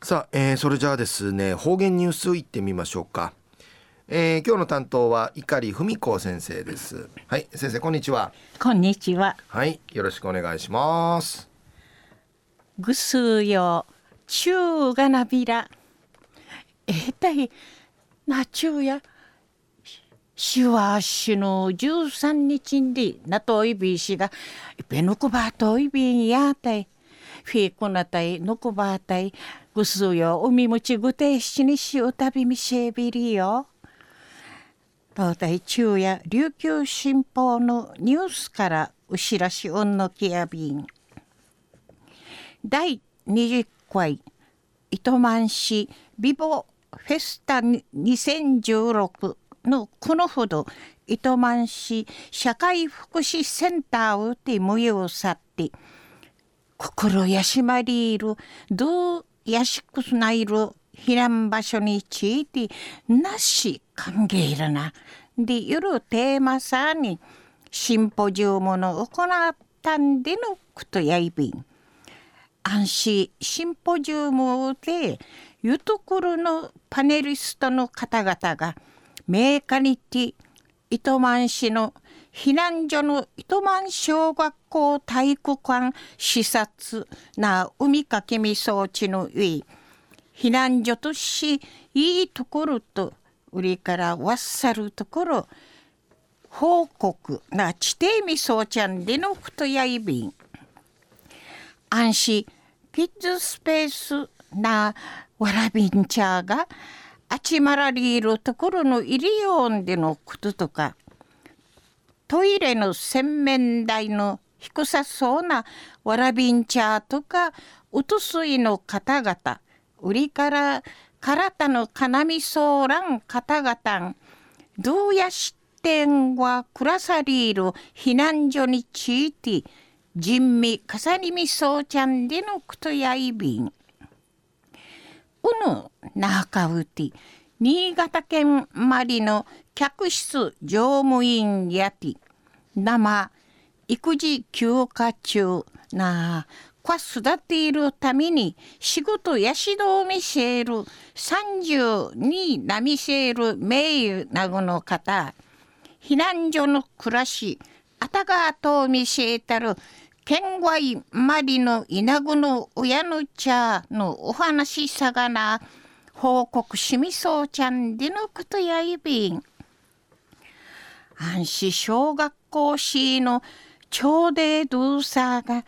さあ、えー、それじゃあですね方言ニュースいってみましょうか、えー、今日の担当は碇文子先生です。はい先生こんにちは。こんにちは。はいよろしくお願いします。ぐすよちゅうがなびら。えー、たいなちゅうや。しわしの十三日になといびしがいべのこばといびんやたい。フィーコナタイのこばたいぐすよ。海もちぐてしにしおたびみせびりよ。東大中や琉球新報のニュースからうしらしおんのきやびん。第20回糸満市ビボフェスタ2016のこのほど糸満市社会福祉センターをて催を去って心やしまりいるどうやしくすないる避難場所についてなし歓迎るな。で夜テーマさにシンポジウムの行ったんでのことやいびん。安心シンポジウムでゆところのパネリストの方々がメーカニティ糸満市の避難所の糸満小学校体育館視察な海かけみ装置の上。避難所としいいところと売りからわっさるところ。報告な地底みそうちゃんでのことやいびん。安心キッズスペースなわらびんちゃーがあちまらりいるところの入りよんでのこととか。トイレの洗面台の低さそうなわらびんちゃとかうとすいの方々売りから体の金みそうらん方々んどうやしてんはくらさりいる避難所について人味かさりみそうちゃんでのことやいびんうぬなかうて新潟県まりの客室乗務員やて生育児休暇中な子育ているために仕事やしどみせる30になみせる名誉などの方避難所の暮らしあたがと見せたる県外まりの稲子の親の茶のお話さがな報告しみそうちゃんでのことやいびん。安心小学校市の朝礼ドゥーサーが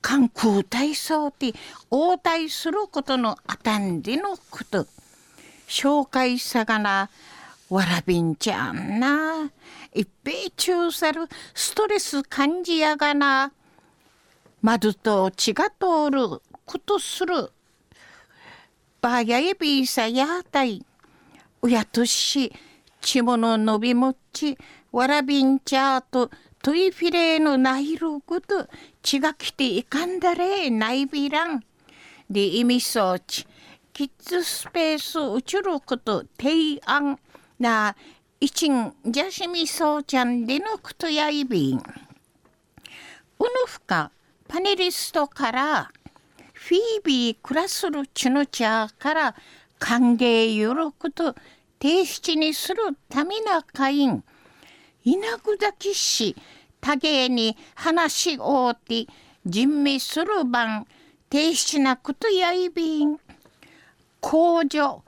観光体操で応対することのあたんでのこと。紹介さがなわらびんちゃんな。一平中さるストレス感じやがな窓と血が通ることするばやいびさやたい親とし血物伸びもちわらびんちゃとトイフィレのないること血が来ていかんだれないびらんで意味装置キッズスペースうちること提案な一んじゃしみそうちゃんでのことやいびん。うぬふかパネリストからフィービークラスルチュノチャーから歓迎よろくと提出にするためな会員。稲ぐだきし多芸に話をうて人命する番提出なことやいびん。控除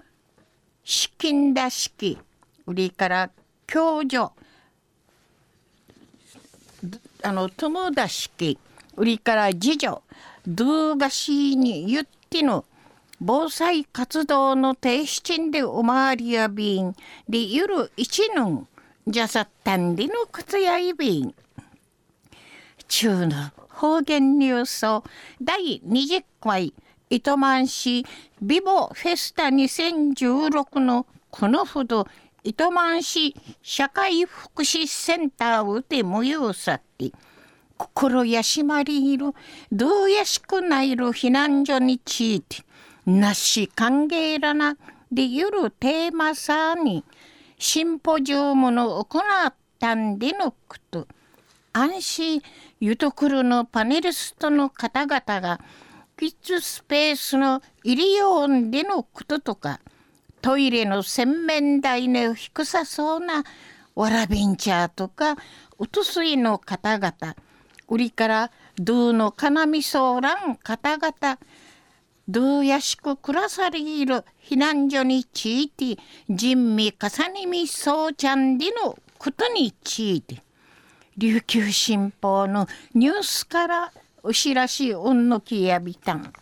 資金出しき売りから共助。あの友達式売りから次女ドゥーガシーに言っての防災活動の提出でおまわりやびん。でゆる一年じゃさったんでのことやいびん。中の方言ニュースを第20回糸満市ビボフェスタ2016のこのほど糸満市社会福祉センターをて催さって。心やしまりいるどうやしくないる避難所についてなし歓迎らなでゆるテーマさにシンポジウムの行ったんでのこと安心ゆとくるのパネリストの方々がキッズスペースの入り用でのこととかトイレの洗面台の低さそうなわらびんちゃとかうとすいの方々売りからドゥのかなみそうらん方々ドゥやしく暮らされる避難所について人味重ねみそうちゃんでのことについて琉球新報のニュースからお知らしうんのきやびたん。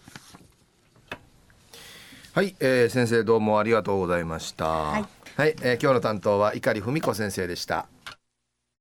はい、えー、先生どうもありがとうございました。はい、はい、えー、今日の担当は碇文子先生でした